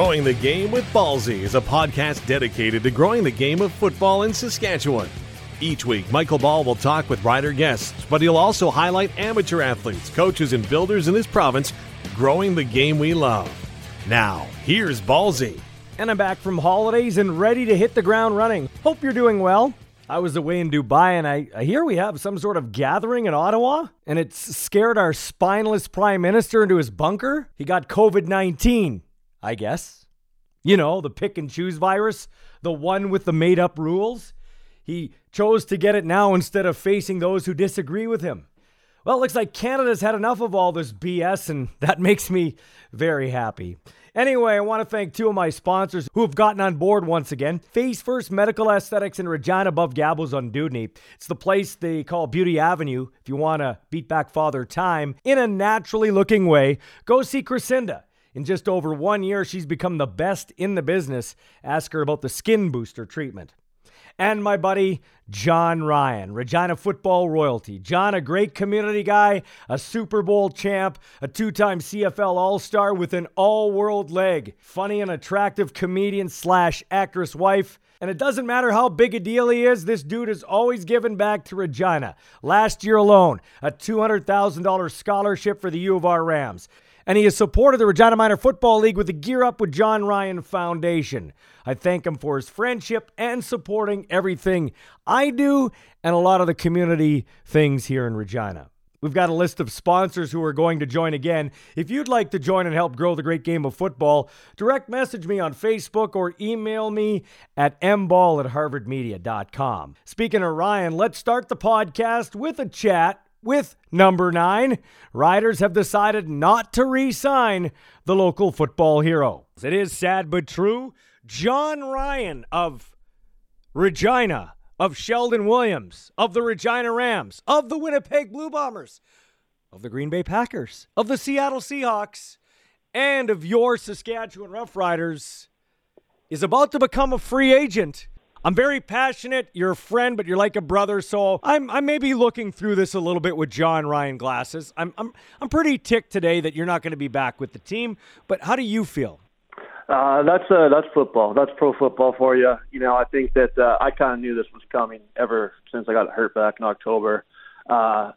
Growing the Game with Ballsy is a podcast dedicated to growing the game of football in Saskatchewan. Each week, Michael Ball will talk with rider guests, but he'll also highlight amateur athletes, coaches, and builders in this province growing the game we love. Now, here's Ballsy. And I'm back from holidays and ready to hit the ground running. Hope you're doing well. I was away in Dubai and I, I hear we have some sort of gathering in Ottawa and it's scared our spineless prime minister into his bunker. He got COVID 19, I guess. You know, the pick and choose virus, the one with the made up rules. He chose to get it now instead of facing those who disagree with him. Well, it looks like Canada's had enough of all this BS, and that makes me very happy. Anyway, I want to thank two of my sponsors who have gotten on board once again. Face First Medical Aesthetics in Regina above Gabos on Dewdney. It's the place they call Beauty Avenue if you want to beat back father time in a naturally looking way. Go see Crescinda. In just over one year, she's become the best in the business. Ask her about the skin booster treatment and my buddy Jon Ryan, Regina football royalty. Jon, a great community guy, a Super Bowl champ, a two time CFL All Star with an all world leg, funny and attractive comedian slash actress wife. And it doesn't matter how big a deal he is, this dude is always giving back to Regina. Last year alone, a $200,000 scholarship for the U of R Rams and he has supported the Regina Minor Football League with the Gear Up with Jon Ryan Foundation. I thank him for his friendship and supporting everything I do and a lot of the community things here in Regina. We've got a list of sponsors who are going to join again. If you'd like to join and help grow the great game of football, direct message me on Facebook or email me at mball at harvardmedia.com. Speaking of Ryan, let's start the podcast with a chat with number nine, riders have decided not to re sign the local football hero. It is sad but true. Jon Ryan of Regina, of Sheldon Williams, of the Regina Rams, of the Winnipeg Blue Bombers, of the Green Bay Packers, of the Seattle Seahawks, and of your Saskatchewan Roughriders is about to become a free agent I'm very passionate. You're a friend, but you're like a brother. So I'm I may be looking through this a little bit with Jon Ryan glasses. I'm I'm I'm pretty ticked today that you're not going to be back with the team. But how do you feel? Uh, that's uh, that's football. That's pro football for you. You know, I think that uh, I kind of knew this was coming ever since I got hurt back in October uh,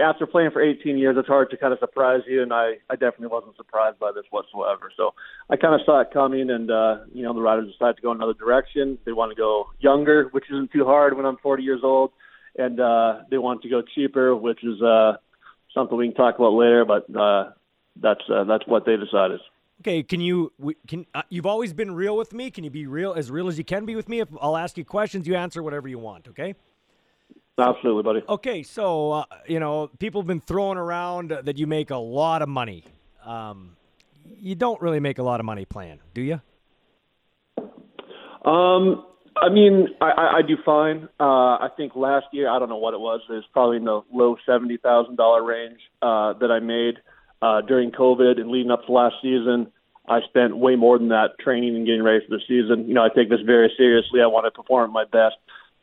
after playing for 18 years, it's hard to kind of surprise you, and I, I definitely wasn't surprised by this whatsoever. So I kind of saw it coming, and uh, you know the Riders decided to go another direction. They want to go younger, which isn't too hard when I'm 40 years old, and uh, they want to go cheaper, which is uh, something we can talk about later. But uh, that's uh, that's what they decided. Okay, can you can uh, you've always been real with me? Can you be real as real as you can be with me? If I'll ask you questions, you answer whatever you want. Okay. Absolutely, buddy. Okay, so uh, you know people have been throwing around that you make a lot of money. Um, you don't really make a lot of money playing, do you? Um, I mean, I, I, do fine. Uh, I think last year, I don't know what it was. It was probably in the low seventy thousand dollar range uh, that I made uh, during COVID and leading up to last season. I spent way more than that training and getting ready for the season. You know, I take this very seriously. I want to perform at my best.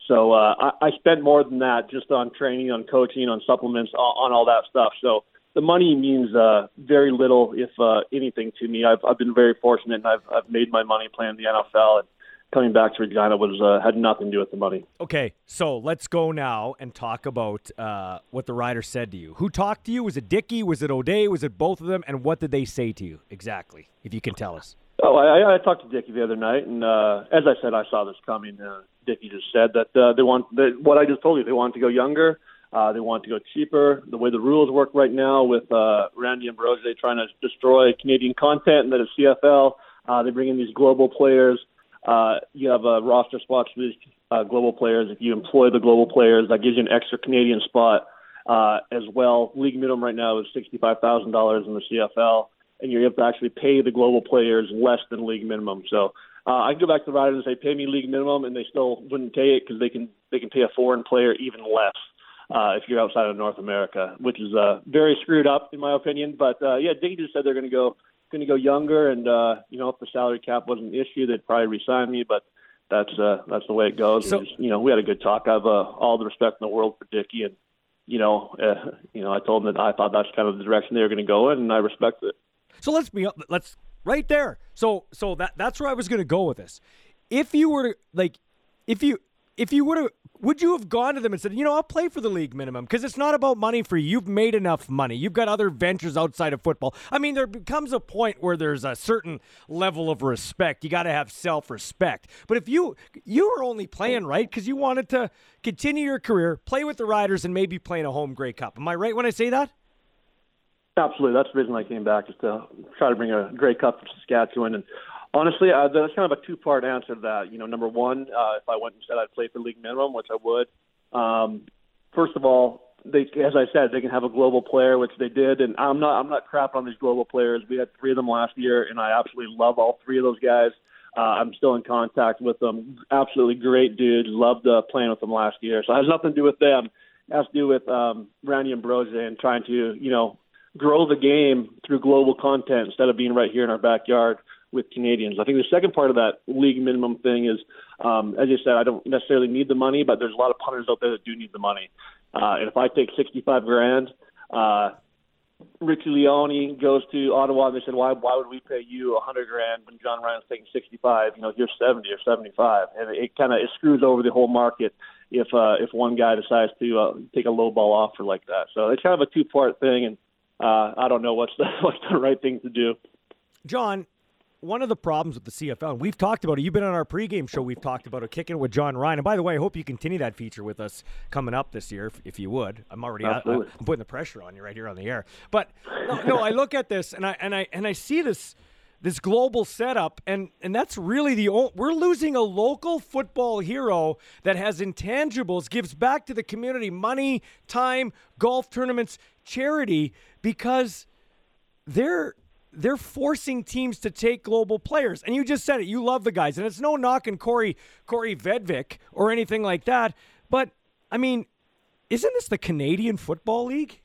So uh, I, I spent more than that just on training, on coaching, on supplements, on, on all that stuff. So the money means uh, very little, if uh, anything, to me. I've, I've been very fortunate, and I've, I've made my money playing the NFL. And coming back to Regina was uh, had nothing to do with the money. Okay, so let's go now and talk about uh, what the rider said to you. Who talked to you? Was it Dicky? Was it O'Day? Was it both of them? And what did they say to you exactly? If you can tell us. Oh, I, I talked to Dicky the other night, and uh, as I said, I saw this coming. Uh, Dicky just said that uh, they want that, what I just told you. They want to go younger. Uh, they want to go cheaper. The way the rules work right now with uh, Randy Ambrosie trying to destroy Canadian content and then CFL, uh, they bring in these global players. Uh, you have a roster spots for these uh, global players. If you employ the global players, that gives you an extra Canadian spot uh, as well. League minimum right now is sixty-five thousand dollars in the CFL and you're able to actually pay the global players less than league minimum. So uh, I can go back to the riders and say pay me league minimum, and they still wouldn't pay it because they can they can pay a foreign player even less uh, if you're outside of North America, which is uh, very screwed up in my opinion. But uh, yeah, Dicky just said they're going to go going to go younger, and uh, you know if the salary cap wasn't an issue, they'd probably resign me, but. That's uh, that's the way it goes. So, just, you know, we had a good talk. I have uh, all the respect in the world for Dicky, and you know, uh, you know, I told him that I thought that's kind of the direction they were going to go in, and I respect it. So let's be let's right there. So so that that's where I was going to go with this. If you were to like, if you if you would have would you have gone to them and said, you know, I'll play for the league minimum because it's not about money for you. You've made enough money. You've got other ventures outside of football. I mean, there becomes a point where there's a certain level of respect. You got to have self-respect. But if you you were only playing right because you wanted to continue your career, play with the Riders, and maybe play in a home Grey Cup. Am I right when I say that? Absolutely. That's the reason I came back is to try to bring a Grey Cup to Saskatchewan and Honestly, uh, that's kind of a two-part answer to that. You know, number one, uh, if I went and said I'd play for league minimum, which I would. Um, first of all, they, as I said, they can have a global player, which they did, and I'm not, I'm not crapping on these global players. We had three of them last year, and I absolutely love all three of those guys. Uh, I'm still in contact with them. Absolutely great dudes. Loved uh, playing with them last year. So it has nothing to do with them. It has to do with um, Randy Ambrosie and trying to, you know, grow the game through global content instead of being right here in our backyard with Canadians. I think the second part of that league minimum thing is, um, as you said, I don't necessarily need the money, but there's a lot of punters out there that do need the money. Uh, and if I take 65 grand, uh, Richie Leone goes to Ottawa and they said, why why would we pay you a hundred grand when Jon Ryan's taking 65? You know, you're 70 or 75, and it, it kind of it screws over the whole market if uh, if one guy decides to uh, take a low ball offer like that. So it's kind of a two part thing, and uh, I don't know what's the what's the right thing to do. Jon, one of the problems with the CFL, and we've talked about it. You've been on our pregame show. We've talked about it, kicking with Jon Ryan. And by the way, I hope you continue that feature with us coming up this year, if, if you would. I'm already, I, am putting the pressure on you right here on the air. But no, no, I look at this and I and I and I see this this global setup, and and that's really the we're losing a local football hero that has intangibles, gives back to the community, money, time, golf tournaments, charity, because they're they're forcing teams to take global players. And you just said it. You love the guys. And it's no knock on Corey, Kaare Vedvik or anything like that. But, I mean, isn't this the Canadian Football League?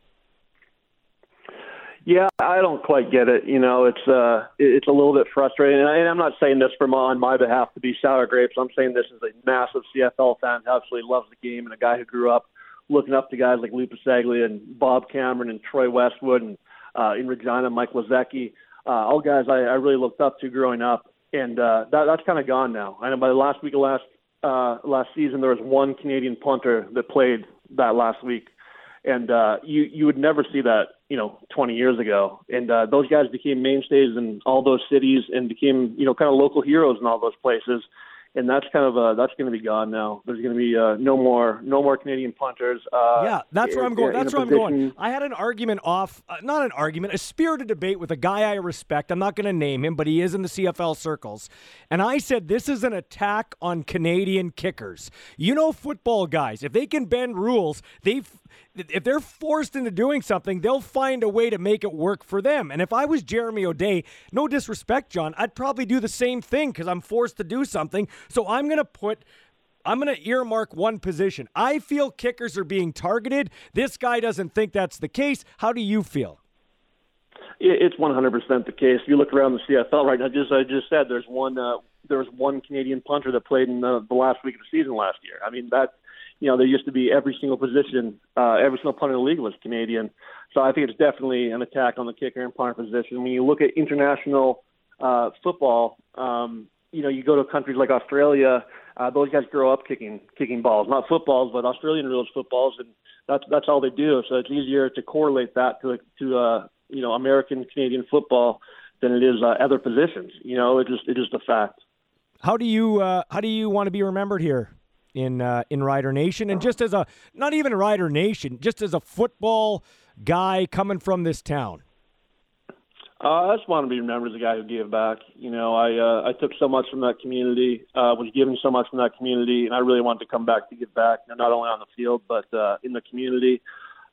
Yeah, I don't quite get it. You know, it's uh, it's a little bit frustrating, and, I, am not saying this from on my behalf to be sour grapes. I'm saying this as a massive CFL fan who absolutely loves the game, and a guy who grew up looking up to guys like Lou Passaglia and Bob Cameron and Troy Westwood and uh, in Regina, Mike Lozecki, uh, all guys I, I really looked up to growing up, and uh, that, that's kind of gone now. I know by the last week of last uh, last season, there was one Canadian punter that played that last week, and uh, you you would never see that you know 20 years ago. And uh, those guys became mainstays in all those cities and became you know kind of local heroes in all those places and that's kind of uh, that's going to be gone now. There's going to be uh, no more no more Canadian punters. Uh, yeah, that's where I'm going. That's where I'm going. I had an argument off, uh, not an argument, a spirited debate with a guy I respect. I'm not going to name him, but he is in the CFL circles, and I said this is an attack on Canadian kickers. You know, football guys, if they can bend rules, they if they're forced into doing something, they'll find a way to make it work for them. And if I was Jeremy O'Day, no disrespect, Jon, I'd probably do the same thing because I'm forced to do something. So I'm going to put. I'm going to earmark one position. I feel kickers are being targeted. This guy doesn't think that's the case. How do you feel? It's 100% the case. If you look around the CFL right now, just I just said there's one uh, there was one Canadian punter that played in the, the last week of the season last year. I mean that you know, there used to be every single position, uh, every single punter in the league was Canadian. So I think it's definitely an attack on the kicker and punter position. When you look at international uh, football, um, you know, you go to countries like Australia, uh, those guys grow up kicking kicking balls, not footballs, but Australian rules footballs, and that's that's all they do. So it's easier to correlate that to to uh, you know American Canadian football than it is uh, other positions. You know, it just it is a fact. How do you uh, how do you want to be remembered here? in uh, in Rider Nation, and just as a not even Rider Nation, just as a football guy coming from this town. Uh, I just want to be remembered as a guy who gave back. You know, I uh, I took so much from that community, uh, was given so much from that community, and I really want to come back to give back, you know, not only on the field but uh, in the community.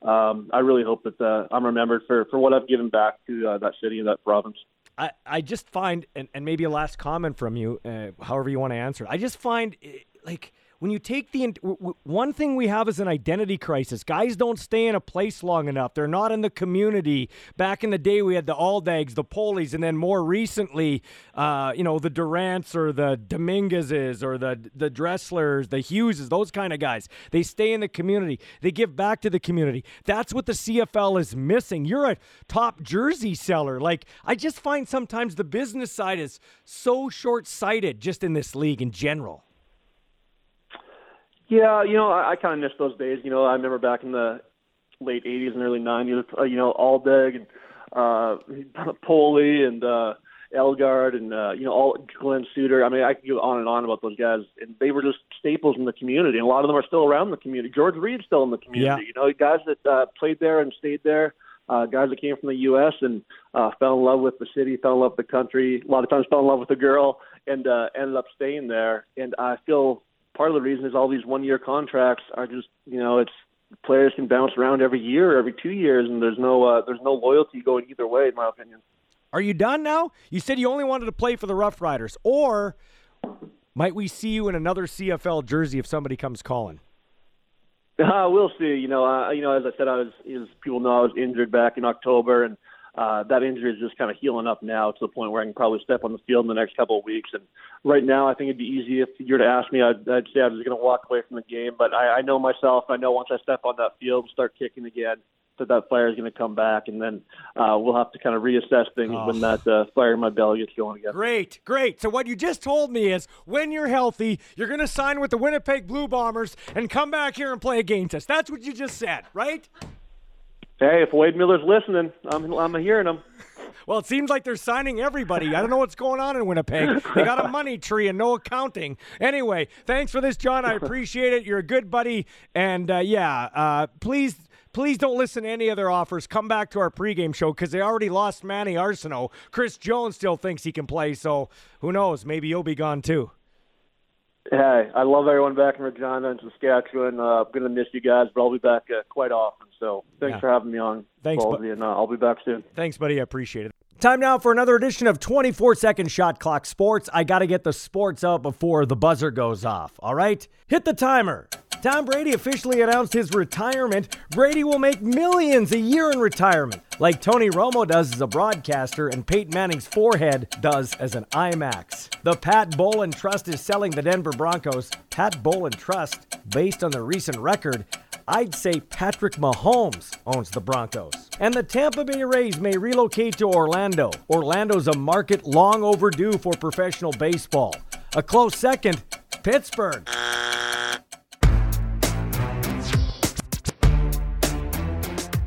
Um, I really hope that uh, I'm remembered for, for what I've given back to uh, that city and that province. I, I just find, and, and maybe a last comment from you, uh, however you want to answer. it. I just find, eh, like, when you take the one thing we have is an identity crisis. Guys don't stay in a place long enough. They're not in the community. Back in the day, we had the Aldags, the Poleys, and then more recently, uh, you know, the Durants or the Dominguezes or the the Dresslers, the Hugheses, those kind of guys. They stay in the community. They give back to the community. That's what the CFL is missing. You're a top jersey seller. Like I just find sometimes the business side is so short sighted just in this league in general. Yeah, you know, I, I kind of miss those days. You know, I remember back in the late '80s and early '90s. Uh, you know, Aldag and uh, Poley and uh, Elgaard and uh, you know all Glen Suitor. I mean, I could go on and on about those guys, and they were just staples in the community. And a lot of them are still around the community. George Reed's still in the community. Yeah. You know, guys that uh, played there and stayed there. Uh, guys that came from the U.S. and uh, fell in love with the city, fell in love with the country. A lot of times fell in love with the girl, and uh, ended up staying there. And I feel part of the reason is all these one year contracts are just you know it's players can bounce around every year, every two years, and there's no uh, there's no loyalty going either way, in my opinion. Are you done now? You said you only wanted to play for the Rough Riders, or might we see you in another CFL jersey if somebody comes calling? Uh, we'll see. You know, uh, you know, as I said, I was, as people know, I was injured back in October, and uh, that injury is just kind of healing up now to the point where I can probably step on the field in the next couple of weeks. And right now, I think it'd be easy if you were to ask me, I'd, I'd say I was going to walk away from the game. But I, I know myself. I know once I step on that field and start kicking again, that that fire is going to come back, and then uh, we'll have to kind of reassess things oh. when that uh, fire in my belly gets going again. Great, great. So what you just told me is, when you're healthy, you're going to sign with the Winnipeg Blue Bombers and come back here and play against us. That's what you just said, right? Hey, if Wade Miller's listening, I'm I'm hearing him. Well, it seems like they're signing everybody. I don't know what's going on in Winnipeg. They got a money tree and no accounting. Anyway, thanks for this, Jon. I appreciate it. You're a good buddy, and uh, yeah, uh, please. Please don't listen to any other offers. Come back to our pregame show because they already lost Manny Arceneaux. Chris Jones still thinks he can play, so who knows? Maybe you'll be gone too. Hey, I love everyone back in Regina and Saskatchewan. Uh, I'm going to miss you guys, but I'll be back uh, quite often. So thanks yeah. for having me on. Thanks, bu- and uh, I'll be back soon. Thanks, buddy. I appreciate it. Time now for another edition of 24 Second Shot Clock Sports. I got to get the sports out before the buzzer goes off. All right? Hit the timer. Tom Brady officially announced his retirement. Brady will make millions a year in retirement, like Tony Romo does as a broadcaster and Peyton Manning's forehead does as an IMAX. The Pat Bowlen Trust is selling the Denver Broncos. Pat Bowlen Trust, based on the recent record, I'd say Patrick Mahomes owns the Broncos. And the Tampa Bay Rays may relocate to Orlando. Orlando's a market long overdue for professional baseball. A close second, Pittsburgh.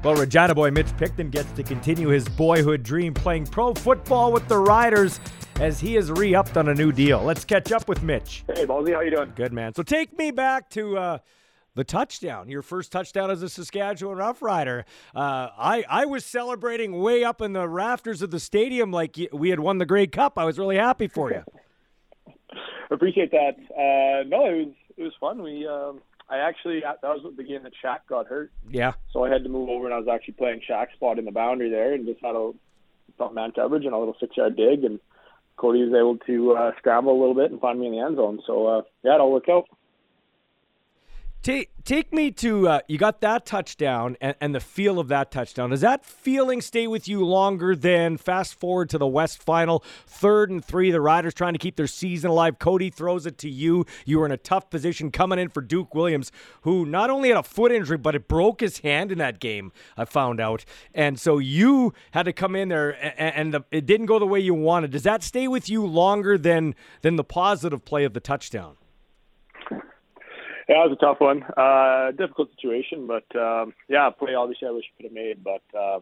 Well, Regina boy Mitch Picton gets to continue his boyhood dream playing pro football with the Riders as he is re-upped on a new deal. Let's catch up with Mitch. Hey, Ballsy, how you doing? Good, man. So take me back to uh, the touchdown, your first touchdown as a Saskatchewan Roughrider. Uh, I, I was celebrating way up in the rafters of the stadium like we had won the Grey Cup. I was really happy for you. Appreciate that. Uh, no, it was it was fun. We um, I actually that was the game that Shaq got hurt. Yeah. So I had to move over, and I was actually playing Shaq spot in the boundary there, and just had a some man coverage and a little six yard dig, and Cody was able to uh, scramble a little bit and find me in the end zone. So uh, yeah, it all worked out. Take take me to uh, you got that touchdown and, and, the feel of that touchdown. Does that feeling stay with you longer than fast forward to the West Final, third and three? The Riders trying to keep their season alive. Cody throws it to you. You were in a tough position coming in for Duke Williams, who not only had a foot injury but it broke his hand in that game. I found out, and so you had to come in there, and, and the, it didn't go the way you wanted. Does that stay with you longer than than the positive play of the touchdown? Yeah, it was a tough one. Uh, difficult situation, but um, yeah, play obviously I wish I could have made, but uh,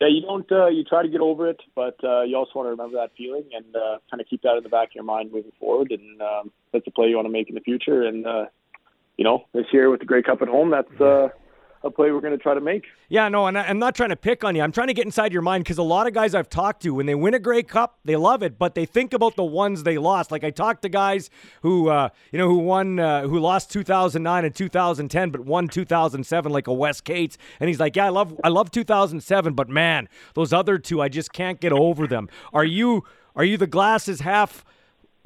yeah, you don't. Uh, you try to get over it, but uh, you also want to remember that feeling and uh, kind of keep that in the back of your mind moving forward. And um, that's a play you want to make in the future. And uh, you know, this year with the Grey Cup at home, that's uh, a play we're going to try to make. Yeah, no, and I'm not trying to pick on you. I'm trying to get inside your mind because a lot of guys I've talked to, when they win a Grey Cup, they love it, but they think about the ones they lost. Like I talked to guys who, uh, you know, who won, uh, who lost 2009 and 2010, but won 2007, like a Wes Cates, and he's like, yeah, I love, I love 2007, but man, those other two, I just can't get over them. Are you, are you the glasses half?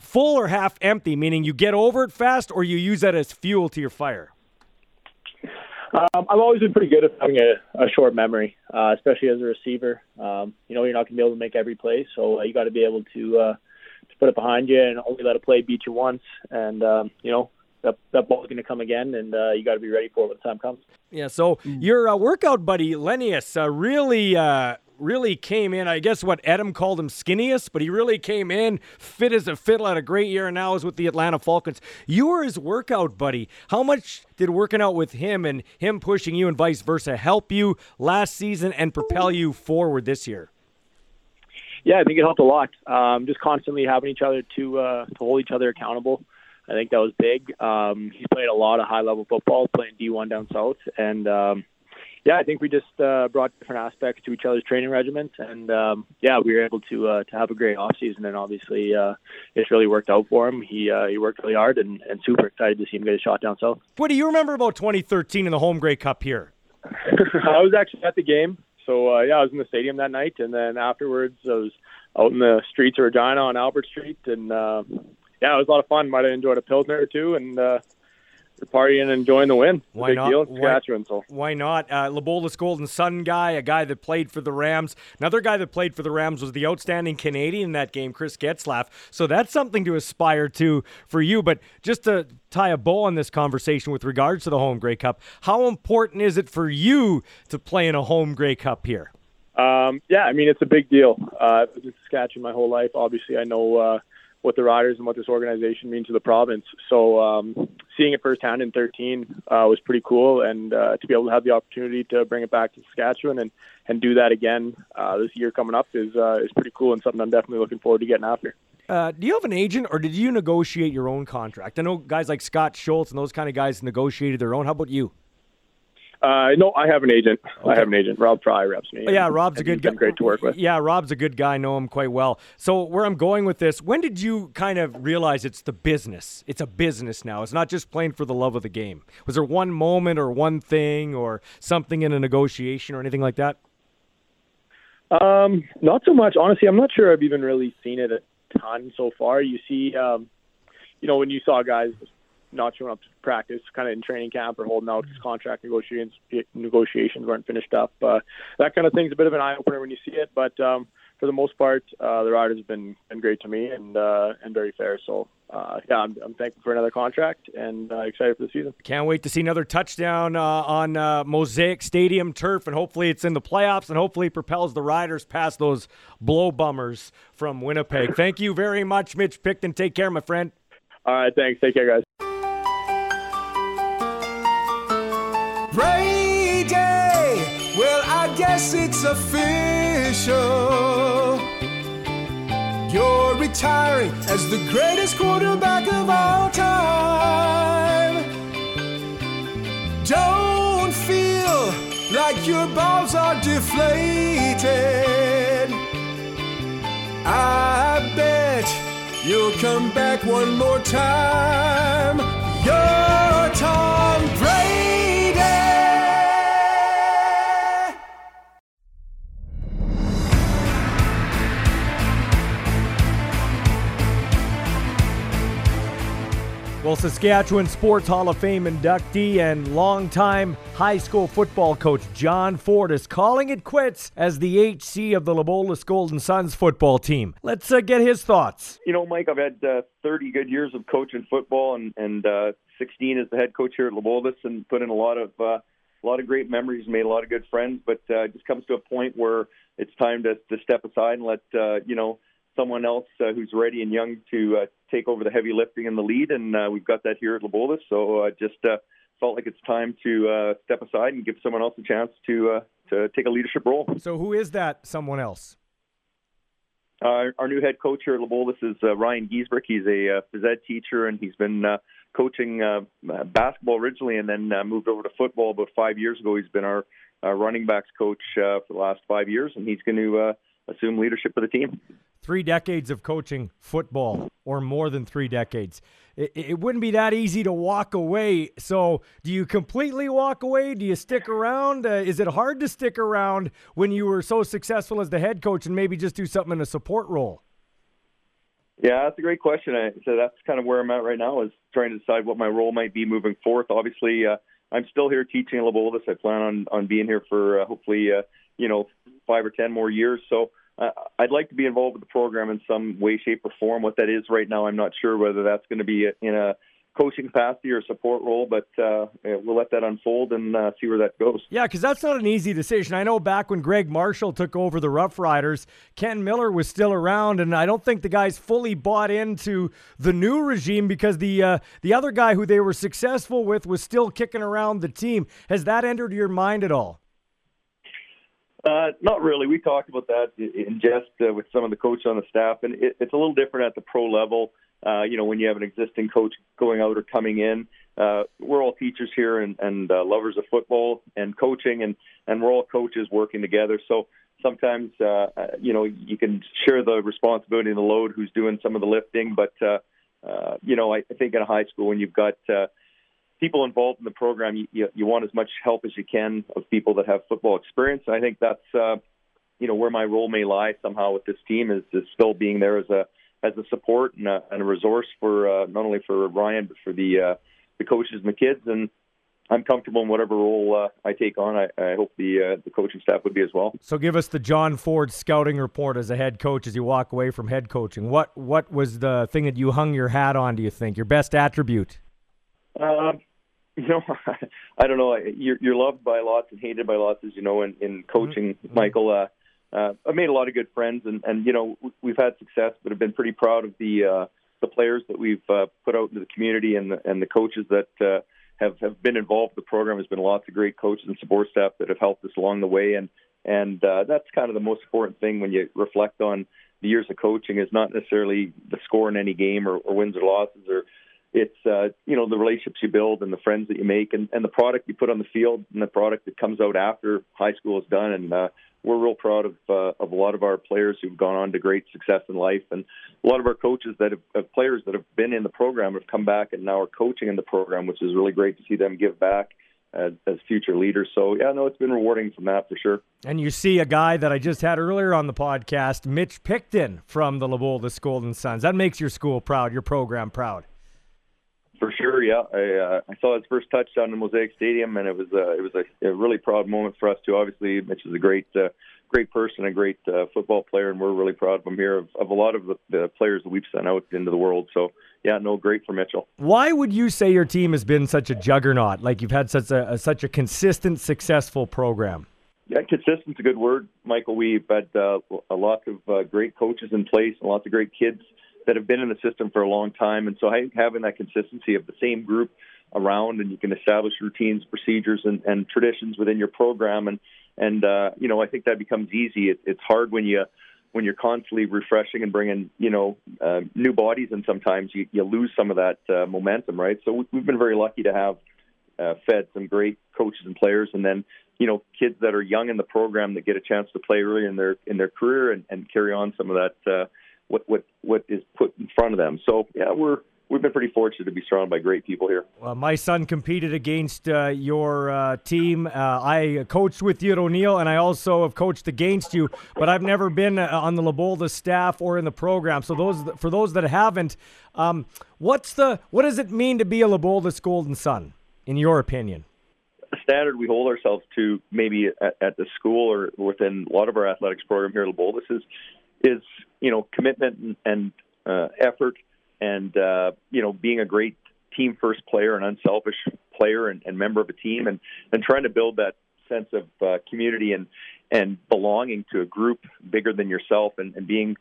full or half empty, meaning you get over it fast or you use that as fuel to your fire? Um, I've always been pretty good at having a, a short memory, uh, especially as a receiver. Um, you know, you're not going to be able to make every play, so uh, you got to be able to uh, to put it behind you and only let a play beat you once. And um, you know, that that ball's going to come again, and uh, you got to be ready for it when the time comes. Yeah. So your uh, workout buddy Lenius uh, really uh, really came in. I guess what Adam called him skinniest, but he really came in fit as a fiddle. Had a great year, and now is with the Atlanta Falcons. You were his workout buddy. How much did working out with him and him pushing you and vice versa help you last season and propel you forward this year? Yeah, I think it helped a lot. Um, just constantly having each other to uh, to hold each other accountable. I think that was big. Um, he's played a lot of high level football, playing D1 down south, and um, yeah, I think we just uh, brought different aspects to each other's training regiment, and um, yeah, we were able to uh, to have a great off season, and obviously uh, it's really worked out for him. He uh, he worked really hard, and, and super excited to see him get a shot down south. What do you remember about 2013 in the Home Grey Cup here? I was actually at the game, so uh, yeah, I was in the stadium that night, and then afterwards I was out in the streets of Regina on Albert Street, and uh, yeah, it was a lot of fun. Might have enjoyed a pilsner or two, and uh, we're partying and enjoying the win. It's Why big not? deal Why-. So Why not? Uh, LeBoldus Golden Sun guy, a guy that played for the Rams. Another guy that played for the Rams was the outstanding Canadian in that game, Chris Getzlaff. So that's something to aspire to for you. But just to tie a bow on this conversation with regards to the Home Grey Cup, how important is it for you to play in a Home Grey Cup here? Um, yeah, I mean it's a big deal. Uh, I've been in Saskatchewan my whole life. Obviously, I know uh, what the Riders and what this organization mean to the province. So um, seeing it firsthand in 13 uh, was pretty cool, and uh, to be able to have the opportunity to bring it back to Saskatchewan and and do that again uh, this year coming up is uh, is pretty cool and something I'm definitely looking forward to getting after. Uh, do you have an agent or did you negotiate your own contract? I know guys like Scott Schultz and those kind of guys negotiated their own. How about you? Uh, no, I have an agent. I have an agent. Rob Fry reps me. Yeah, Rob's a good guy. great to work with. Yeah, Rob's a good guy. I Know him quite well. So where I'm going with this, when did you kind of realize it's the business? It's a business now. It's not just playing for the love of the game. Was there one moment or one thing or something in a negotiation or anything like that? Um, not so much. Honestly, I'm not sure I've even really seen it a ton so far. You see, um, you know, when you saw guys not showing up to practice, kind of in training camp or holding out because contract negotiations negotiations weren't finished up. Uh, that kind of thing's a bit of an eye opener when you see it. But um, for the most part, uh, the Riders have been, been great to me and uh, and very fair. So uh, yeah, I'm, I'm thankful for another contract and uh, excited for the season. Can't wait to see another touchdown uh, on uh, Mosaic Stadium turf, and hopefully it's in the playoffs, and hopefully propels the Riders past those blow bummers from Winnipeg. Thank you very much, Mitch Picton. Take care, my friend. All right, thanks. Take care, guys. Brady, well, I guess it's official. You're retiring as the greatest quarterback of all time. Don't feel like your balls are deflated. I bet you'll come back one more time. You're Tom Brady. Well, Saskatchewan Sports Hall of Fame inductee and longtime high school football coach John Ford is calling it quits as the HC of the LeBoldus Golden Suns football team. Let's uh, get his thoughts. you know, Mike, I've had uh, 30 good years of coaching football, and and uh, 16 as the head coach here at LeBoldus, and put in a lot of uh, a lot of great memories, made a lot of good friends. But uh, it just comes to a point where it's time to to step aside and let uh, you know someone else uh, who's ready and young to uh, take over the heavy lifting in the lead, and uh, we've got that here at LeBoldus. So uh, just uh, felt like it's time to uh, step aside and give someone else a chance to uh, to take a leadership role. So, who is that someone else? Uh, our new head coach here at LeBoldus is uh, Ryan Giesbrecht. He's a uh, phys ed teacher, and he's been uh, coaching uh, uh, basketball originally, and then uh, moved over to football about five years ago. He's been our uh, running backs coach uh, for the last five years, and he's going to uh, assume leadership of the team. Three decades of coaching football, or more than three decades. It, it wouldn't be that easy to walk away. So, do you completely walk away? Do you stick around? Uh, is it hard to stick around when you were so successful as the head coach and maybe just do something in a support role? Yeah, that's a great question. I, so that's kind of where I'm at right now is trying to decide what my role might be moving forth. Obviously, uh, I'm still here teaching at LeBoldus. I plan on on being here for uh, hopefully uh, you know five or ten more years. So I'd like to be involved with the program in some way, shape, or form. What that is right now, I'm not sure whether that's going to be in a coaching capacity or support role, but uh, we'll let that unfold and uh, see where that goes. Yeah, because that's not an easy decision. I know back when Greg Marshall took over the Rough Riders, Ken Miller was still around, and I don't think the guys fully bought into the new regime because the uh, the other guy who they were successful with was still kicking around the team. Has that entered your mind at all? Uh, not really. We talked about that in jest uh, with some of the coaches on the staff, and it, it's a little different at the pro level. Uh, you know, when you have an existing coach going out or coming in, uh, we're all teachers here and, and uh, lovers of football and coaching, and and we're all coaches working together. So sometimes, uh, uh, you know, you can share the responsibility and the load. Who's doing some of the lifting? But uh, uh, you know, I, I think in a high school when you've got uh, people involved in the program, you, you, you want as much help as you can of people that have football experience. I think that's uh, you know where my role may lie somehow with this team is, is still being there as a as a support and a, and a resource for uh, not only for Ryan but for the uh, the coaches and the kids. And I'm comfortable in whatever role uh, I take on. I, I hope the uh, the coaching staff would be as well. So, give us the John Ford scouting report as a head coach as you walk away from head coaching. What what was the thing that you hung your hat on? Do you think your best attribute? Um, you know, I don't know. You're, you're loved by lots and hated by lots, as you know, in, in coaching, mm-hmm. Michael. Uh, uh, I've made a lot of good friends, and and you know we've had success, but have been pretty proud of the uh, the players that we've uh, put out into the community and the, and the coaches that uh, have have been involved. The program has been lots of great coaches and support staff that have helped us along the way, and and uh, that's kind of the most important thing when you reflect on the years of coaching is not necessarily the score in any game or, or wins or losses or it's uh, you know the relationships you build and the friends that you make and, and the product you put on the field and the product that comes out after high school is done and uh, we're real proud of uh, of a lot of our players who've gone on to great success in life, and a lot of our coaches that have, players that have been in the program have come back and now are coaching in the program, which is really great to see them give back. As, as future leaders. So, yeah, no, it's been rewarding from that for sure. And you see a guy that I just had earlier on the podcast, Mitch Picton from the LeBoldus Golden Suns. That makes your school proud, your program proud. For sure, yeah. I uh, I saw his first touchdown in Mosaic Stadium, and it was uh, it was a, a really proud moment for us too. Obviously, Mitch is a great uh, great person, a great uh, football player, and we're really proud of him here. Of, of a lot of the, the players that we've sent out into the world. So yeah, no, great for Mitchell. Why would you say your team has been such a juggernaut? Like you've had such a, a such a consistent, successful program. Yeah, consistent's a good word, Michael. We've had uh, a lot of uh, great coaches in place and lots of great kids that have been in the system for a long time. And so having that consistency of the same group around and you can establish routines, procedures, and, and traditions within your program. And, and uh, you know, I think that becomes easy. It, it's hard when you when you're constantly refreshing and bringing, you know, uh, new bodies, and sometimes you, you lose some of that uh, momentum, right? So we've been very lucky to have uh, fed some great coaches and players, and then you know, kids that are young in the program that get a chance to play early in their in their career and, and carry on some of that uh, what what what is put in front of them. So yeah, we're we've been pretty fortunate to be surrounded by great people here. Well, my son competed against uh, your uh, team. Uh, I coached with you at O'Neill, and I also have coached against you. But I've never been uh, on the LeBoldus staff or in the program. So those for those that haven't, um, what's the what does it mean to be a LeBoldus Golden Sun, in your opinion? The standard we hold ourselves to, maybe at, at the school or within a lot of our athletics program here at LeBoldus, is is you know commitment and, and uh, effort, and uh, you know being a great team first player, an unselfish player, and, and member of a team, and and trying to build that sense of uh, community and and belonging to a group bigger than yourself, and, and being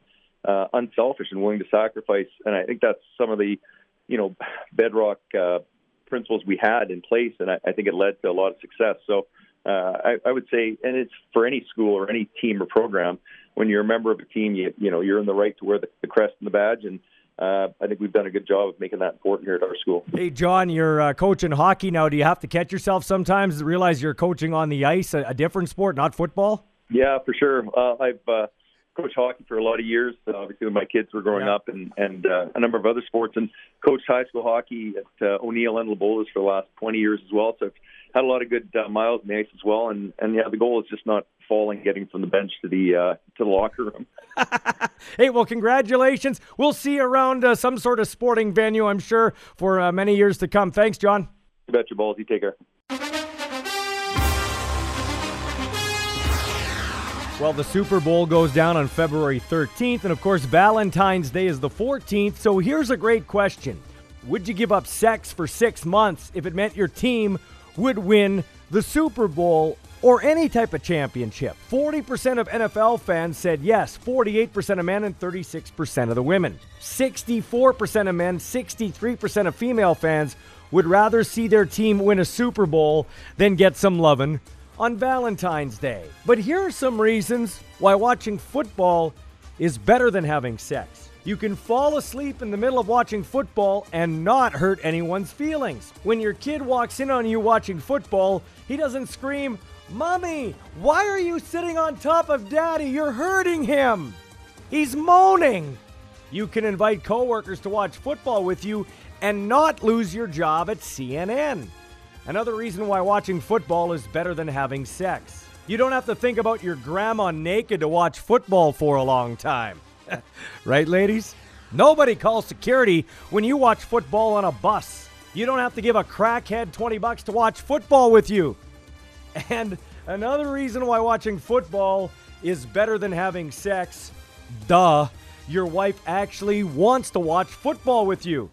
uh, unselfish and willing to sacrifice. And I think that's some of the you know bedrock uh, principles we had in place, and I, I think it led to a lot of success. So uh, I, I would say, and it's for any school or any team or program. When you're a member of a team, you you know you're in the right to wear the, the crest and the badge, and uh, I think we've done a good job of making that important here at our school. Hey, John, you're uh, coaching hockey now. Do you have to catch yourself sometimes? Realize you're coaching on the ice, a, a different sport, not football. Yeah, for sure. Uh, I've uh, coached hockey for a lot of years. Uh, obviously, when my kids were growing yeah. up, and and uh, a number of other sports, and coached high school hockey at uh, O'Neill and LeBoldus for the last 20 years as well. So I've had a lot of good uh, miles in the ice as well. And and yeah, the goal is just not falling getting from the bench to the uh, to the locker room. hey, well, congratulations. We'll see you around uh, some sort of sporting venue, I'm sure, for uh, many years to come. Thanks, John. You bet your balls. You take care. Well, the Super Bowl goes down on February 13th, and of course, Valentine's Day is the 14th. So here's a great question Would you give up sex for six months if it meant your team would win the Super Bowl or any type of championship? 40% of NFL fans said yes, 48% of men, and 36% of the women. 64% of men, 63% of female fans would rather see their team win a Super Bowl than get some lovin' on Valentine's Day. But here are some reasons why watching football is better than having sex. You can fall asleep in the middle of watching football and not hurt anyone's feelings. When your kid walks in on you watching football, he doesn't scream, Mommy, why are you sitting on top of Daddy? You're hurting him. He's moaning. You can invite coworkers to watch football with you and not lose your job at CNN. Another reason why watching football is better than having sex. You don't have to think about your grandma naked to watch football for a long time. right, ladies? Nobody calls security when you watch football on a bus. You don't have to give a crackhead 20 bucks to watch football with you. And another reason why watching football is better than having sex, duh, your wife actually wants to watch football with you.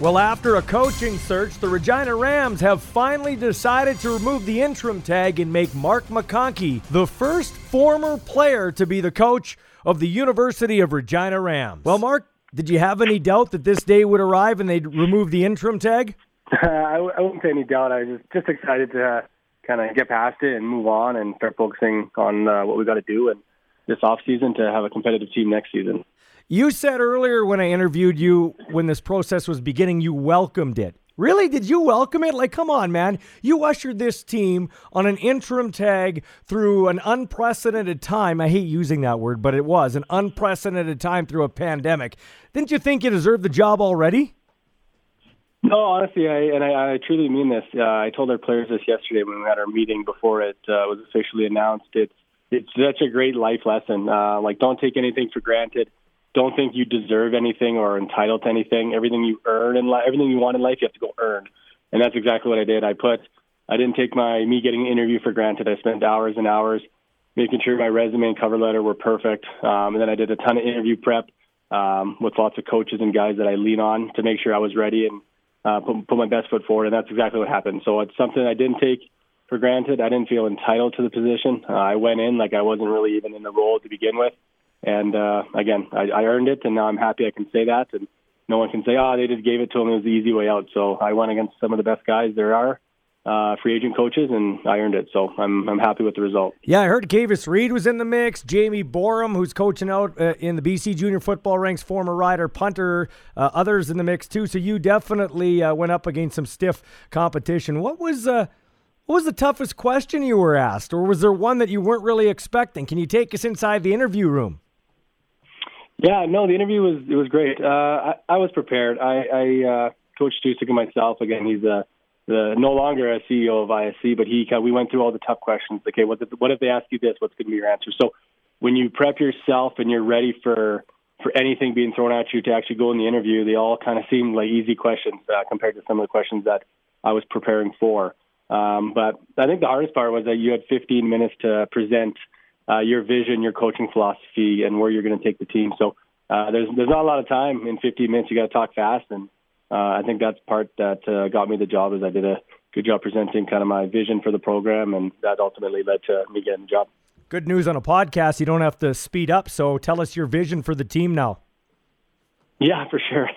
Well, after a coaching search, the Regina Rams have finally decided to remove the interim tag and make Mark McConkey the first former player to be the coach of the University of Regina Rams. Well, Mark, did you have any doubt that this day would arrive and they'd remove the interim tag? I, I wouldn't say any doubt. I was just excited to uh, kind of get past it and move on and start focusing on uh, what we got to do and this off season to have a competitive team next season. You said earlier when I interviewed you, when this process was beginning, you welcomed it. Really? Did you welcome it? Like, come on, man. You ushered this team on an interim tag through an unprecedented time. I hate using that word, but it was an unprecedented time through a pandemic. Didn't you think you deserved the job already? No, honestly, I, and I, I truly mean this. Uh, I told our players this yesterday when we had our meeting before it uh, was officially announced. It's it's such a great life lesson. Uh, like, don't take anything for granted don't think you deserve anything or entitled to anything. Everything you earn in life, everything you want in life, you have to go earn. And that's exactly what I did. I put, I didn't take my me getting an interview for granted. I spent hours and hours making sure my resume and cover letter were perfect. Um, and then I did a ton of interview prep um, with lots of coaches and guys that I lean on to make sure I was ready and uh, put, put my best foot forward. And that's exactly what happened. So it's something I didn't take for granted. I didn't feel entitled to the position. Uh, I went in like I wasn't really even in the role to begin with. And uh, again, I, I earned it, and now I'm happy I can say that. And no one can say, "Oh, they just gave it to him. It was the easy way out." So I went against some of the best guys there are, uh, free agent coaches, and I earned it. So I'm I'm happy with the result. Yeah, I heard Kavis Reed was in the mix. Jamie Boreham, who's coaching out uh, in the BC Junior Football ranks, former rider, punter, uh, others in the mix too. So you definitely uh, went up against some stiff competition. What was uh, what was the toughest question you were asked, or was there one that you weren't really expecting? Can you take us inside the interview room? Yeah, no, the interview was it was great. Uh, I, I was prepared. I, I uh, Coach Stusik and myself again. He's a the no longer a CEO of ISC, but he we went through all the tough questions. Okay, what if, what if they ask you this? What's going to be your answer? So when you prep yourself and you're ready for for anything being thrown at you to actually go in the interview, they all kind of seemed like easy questions uh, compared to some of the questions that I was preparing for. Um, but I think the hardest part was that you had 15 minutes to present uh, your vision, your coaching philosophy, and where you're going to take the team. So uh, there's there's not a lot of time in 15 minutes. You got to talk fast, and uh, I think that's part that uh, got me the job. Is I did a good job presenting kind of my vision for the program, and that ultimately led to me getting the job. Good news on a podcast. You don't have to speed up. So tell us your vision for the team now. Yeah, for sure.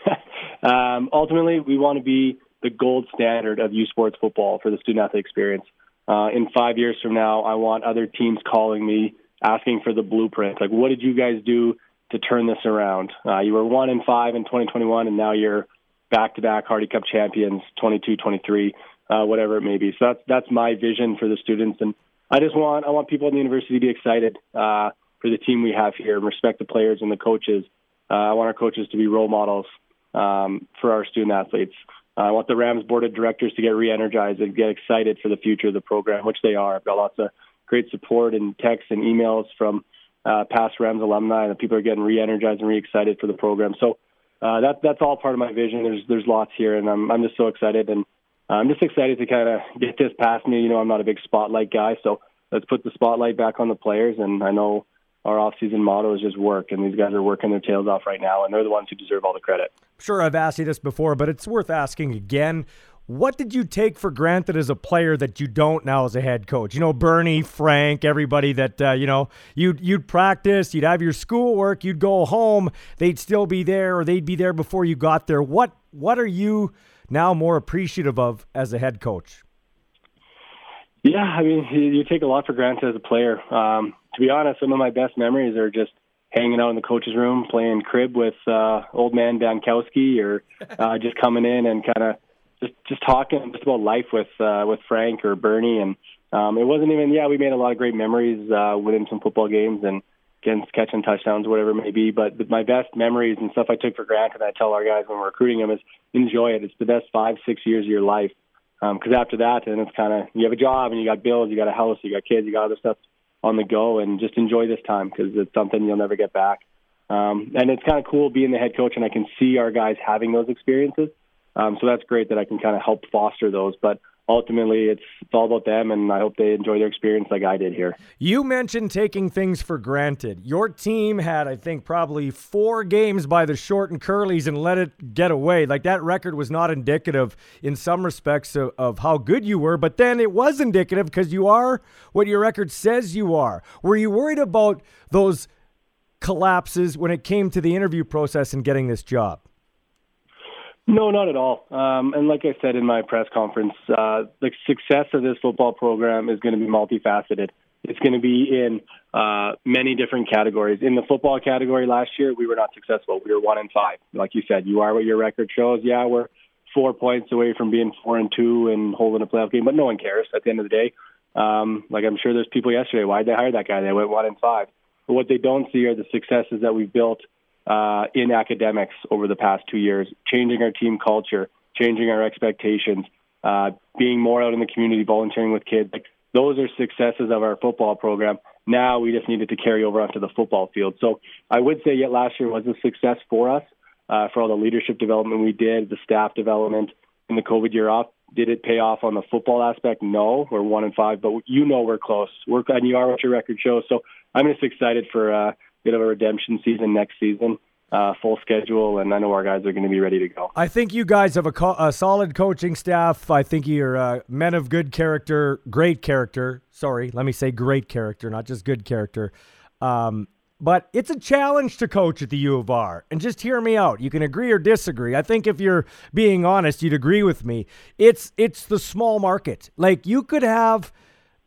um, ultimately, we want to be the gold standard of U Sports football for the student athlete experience. Uh, in five years from now, I want other teams calling me asking for the blueprint. Like, what did you guys do to turn this around? Uh, you were one in five in 2021, and now you're back-to-back Hardy Cup champions, 22, 23, uh, whatever it may be. So that's that's my vision for the students, and I just want I want people in the university to be excited uh, for the team we have here and respect the players and the coaches. Uh, I want our coaches to be role models um, for our student athletes. Uh, I want the Rams board of directors to get re-energized and get excited for the future of the program, which they are. I've got lots of great support and texts and emails from uh, past Rams alumni, and people are getting re-energized and re-excited for the program. So uh, that that's all part of my vision. There's there's lots here, and I'm I'm just so excited, and I'm just excited to kind of get this past me. You know, I'm not a big spotlight guy, so let's put the spotlight back on the players. And I know our off-season motto is just work, and these guys are working their tails off right now, and they're the ones who deserve all the credit. Sure, I've asked you this before, but it's worth asking again. What did you take for granted as a player that you don't now as a head coach? You know, Bernie, Frank, everybody that uh, you know, you'd you'd practice, you'd have your schoolwork, you'd go home, they'd still be there, or they'd be there before you got there. What what are you now more appreciative of as a head coach? Yeah, I mean, you take a lot for granted as a player. Um, to be honest, some of my best memories are just hanging out in the coach's room, playing crib with uh, old man Dankowski, or uh, just coming in and kind of just just talking just about life with uh, with Frank or Bernie. And um, it wasn't even yeah, we made a lot of great memories uh, winning some football games and against catching touchdowns, whatever it may be. But my best memories and stuff I took for granted, I tell our guys when we're recruiting them is enjoy it. It's the best five six years of your life. Because um, after that, then it's kind of you have a job and you got bills, you got a house, you got kids, you got other stuff on the go, and just enjoy this time because it's something you'll never get back. Um, and it's kind of cool being the head coach, and I can see our guys having those experiences. Um, so that's great that I can kind of help foster those. But ultimately it's, it's all about them and I hope they enjoy their experience like I did here. You mentioned taking things for granted. Your team had I think probably 4 games by the short and curlies and let it get away. Like that record was not indicative in some respects of, of how good you were, but then it was indicative because you are what your record says you are. Were you worried about those collapses when it came to the interview process and getting this job? No, not at all. Um, and like I said in my press conference, uh, the success of this football program is going to be multifaceted. It's going to be in uh, many different categories. In the football category last year, we were not successful. We were one and five. Like you said, you are what your record shows. Yeah, we're four points away from being four and two and holding a playoff game, but no one cares at the end of the day. Um, like I'm sure there's people yesterday. Why'd they hire that guy? They went one and five. But what they don't see are the successes that we've built uh, in academics over the past two years, changing our team culture, changing our expectations, uh, being more out in the community, volunteering with kids. Like, those are successes of our football program. Now we just needed to carry over onto the football field. So I would say, yet last year was a success for us uh, for all the leadership development we did, the staff development in the COVID year off. Did it pay off on the football aspect? No, we're one and five, but you know we're close. We're and you are what your record shows. So I'm just excited for uh, bit of a redemption season next season. Uh, full schedule, and I know our guys are going to be ready to go. I think you guys have a, co- a solid coaching staff. I think you're uh, men of good character, great character. Sorry, let me say great character, not just good character. Um, but it's a challenge to coach at the U of R. And just hear me out. You can agree or disagree. I think if you're being honest, you'd agree with me. It's it's the small market. Like you could have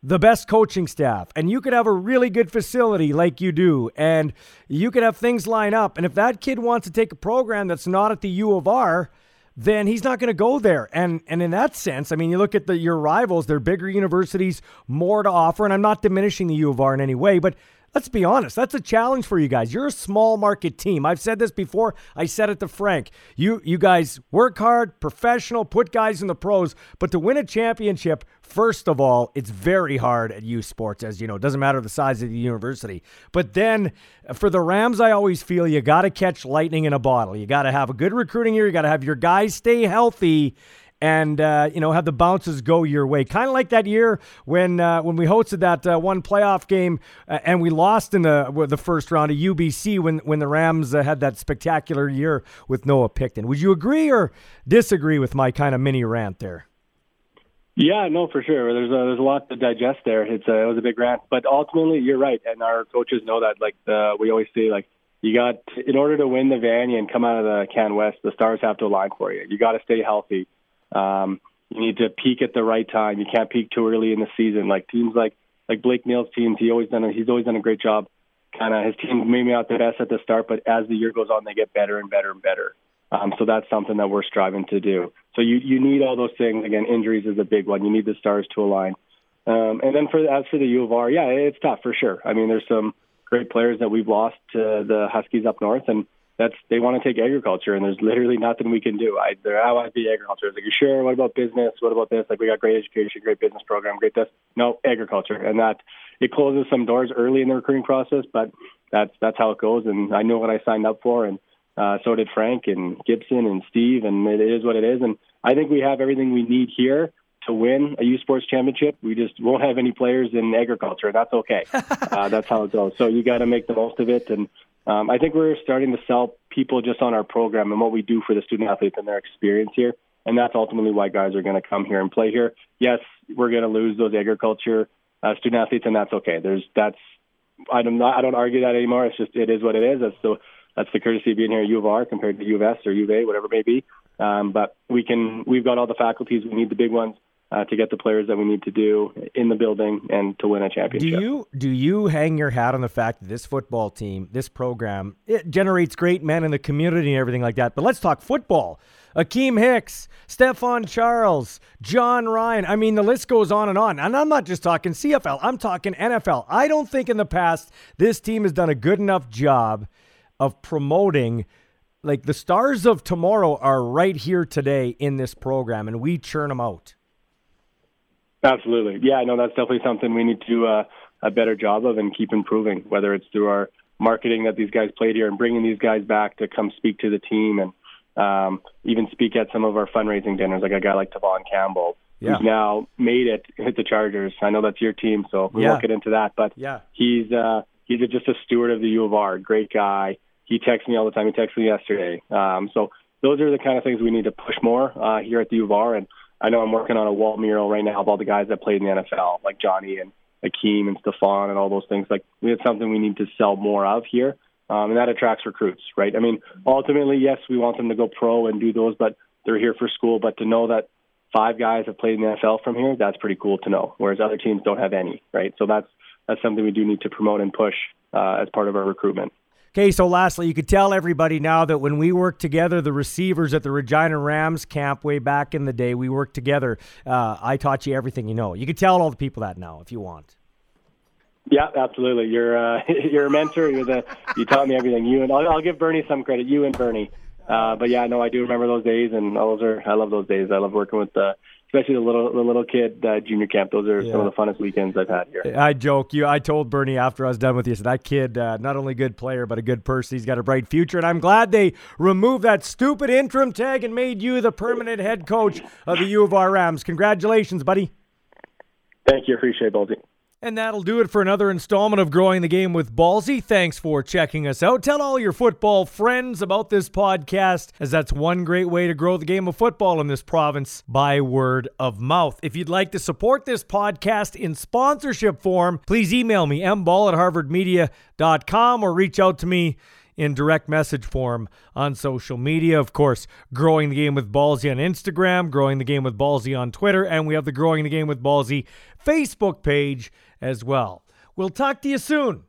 the best coaching staff and you could have a really good facility like you do and you could have things line up and if that kid wants to take a program that's not at the U of R then he's not going to go there. And and in that sense I mean you look at the your rivals they're bigger universities more to offer and I'm not diminishing the U of R in any way but Let's be honest. That's a challenge for you guys. You're a small market team. I've said this before. I said it to Frank. You you guys work hard, professional, put guys in the pros, but to win a championship, first of all, it's very hard at U Sports, as you know. It doesn't matter the size of the university. But then for the Rams, I always feel you got to catch lightning in a bottle. You got to have a good recruiting year. You got to have your guys stay healthy and uh, you know have the bounces go your way. Kind of like that year when uh, when we hosted that uh, one playoff game uh, and we lost in the the first round of UBC when when the Rams uh, had that spectacular year with Noah Picton. Would you agree or disagree with my kind of mini rant there? Yeah, no, for sure. There's a, there's a lot to digest there. It's a, it was a big rant, but ultimately, you're right, and our coaches know that. Like we always say, like you got in order to win the Vanier and come out of the Can West, the stars have to align for you. You got to stay healthy. Um, you need to peak at the right time. You can't peak too early in the season. Like teams like like Blake Nill's teams, he always done a, he's always done a great job. Kind of his team maybe not the best at the start, but as the year goes on, they get better and better and better. Um, so that's something that we're striving to do. So you you need all those things. Again, injuries is a big one. You need the stars to align. Um, and then for as for the U of R, yeah, it's tough for sure. I mean, there's some great players that we've lost to the Huskies up north, and that's they want to take agriculture, and there's literally nothing we can do. I they're, I want to be agriculture. Like, sure. What about business? What about this? Like, we got great education, great business program, great this. No, agriculture, and that it closes some doors early in the recruiting process, but that's that's how it goes. And I know what I signed up for, and uh, so did Frank and Gibson and Steve, and it is what it is. And I think we have everything we need here to win a U Sports championship. We just won't have any players in agriculture. That's okay. uh, that's how it goes. So you got to make the most of it. And um, I think we're starting to sell people just on our program and what we do for the student athletes and their experience here. And that's ultimately why guys are going to come here and play here. Yes, we're going to lose those agriculture uh, student athletes, and that's okay. There's that's I don't I don't argue that anymore. It's just it is what it is. That's the that's the courtesy of being here at U of R compared to U of S or U of A, whatever it may be. Um, but we can we've got all the faculties. We need the big ones uh, to get the players that we need to do in the building and to win a championship. Do you do you hang your hat on the fact that this football team, this program, it generates great men in the community and everything like that? But let's talk football. Akiem Hicks, Stefan Charles, Jon Ryan. I mean, the list goes on and on. And I'm not just talking CFL, I'm talking NFL. I don't think in the past this team has done a good enough job of promoting like the stars of tomorrow are right here today in this program and we churn them out. Absolutely. Yeah, I know that's definitely something we need to do uh, a better job of and keep improving, whether it's through our marketing that these guys played here and bringing these guys back to come speak to the team and um, even speak at some of our fundraising dinners, like a guy like Tevaughn Campbell, yeah. who's now made it hit the Chargers. I know that's your team, so we yeah. won't get into that. But yeah. he's uh, he's a, just a steward of the U of R, great guy. He texts me all the time. He texted me yesterday. Um, so those are the kind of things we need to push more uh, here at the U of R. And I know I'm working on a wall mural right now of all the guys that played in the NFL, like Johnny and Akiem and Stefan and all those things. Like it's something we need to sell more of here, um, and that attracts recruits, right? I mean, ultimately, yes, we want them to go pro and do those, but they're here for school. But to know that five guys have played in the NFL from here, that's pretty cool to know. Whereas other teams don't have any, right? So that's that's something we do need to promote and push uh, as part of our recruitment. Okay, so lastly, you could tell everybody now that when we worked together, the receivers at the Regina Rams camp way back in the day, we worked together. Uh, I taught you everything you know. You could tell all the people that now if you want. Yeah, absolutely. You're uh, you're a mentor. You're the you taught me everything. You and I'll, I'll give Bernie some credit. You and Bernie. Uh, but yeah, no, I do remember those days, and those are I love those days. I love working with the especially the little the little kid uh, junior camp. Those are yeah. some of the funnest weekends I've had here. I joke you. I told Bernie after I was done with you, so that kid uh, not only a good player but a good person. He's got a bright future, and I'm glad they removed that stupid interim tag and made you the permanent head coach of the U of R Rams. Congratulations, buddy. Thank you. Appreciate it, Baldy. And that'll do it for another installment of Growing the Game with Ballsy. Thanks for checking us out. Tell all your football friends about this podcast, as that's one great way to grow the game of football in this province by word of mouth. If you'd like to support this podcast in sponsorship form, please email me, mball at harvardmedia.com, or reach out to me in direct message form on social media. Of course, Growing the Game with Ballsy on Instagram, Growing the Game with Ballsy on Twitter, and we have the Growing the Game with Ballsy Facebook page as well. We'll talk to you soon.